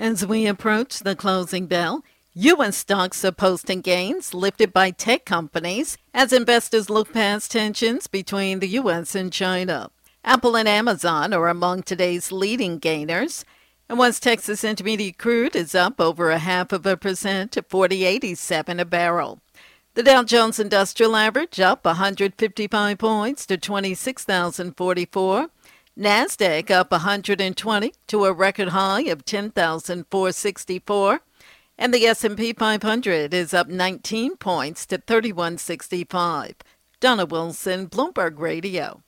As we approach the closing bell, U.S. stocks are posting gains lifted by tech companies as investors look past tensions between the U.S. and China. Apple and Amazon are among today's leading gainers. And West Texas Intermediate crude is up over a half of a percent to 40.87 a barrel. The Dow Jones Industrial Average up 155 points to 26,044. Nasdaq up 120 to a record high of 10,464, and the S&P 500 is up 19 points to 3165. Donna Wilson, Bloomberg Radio.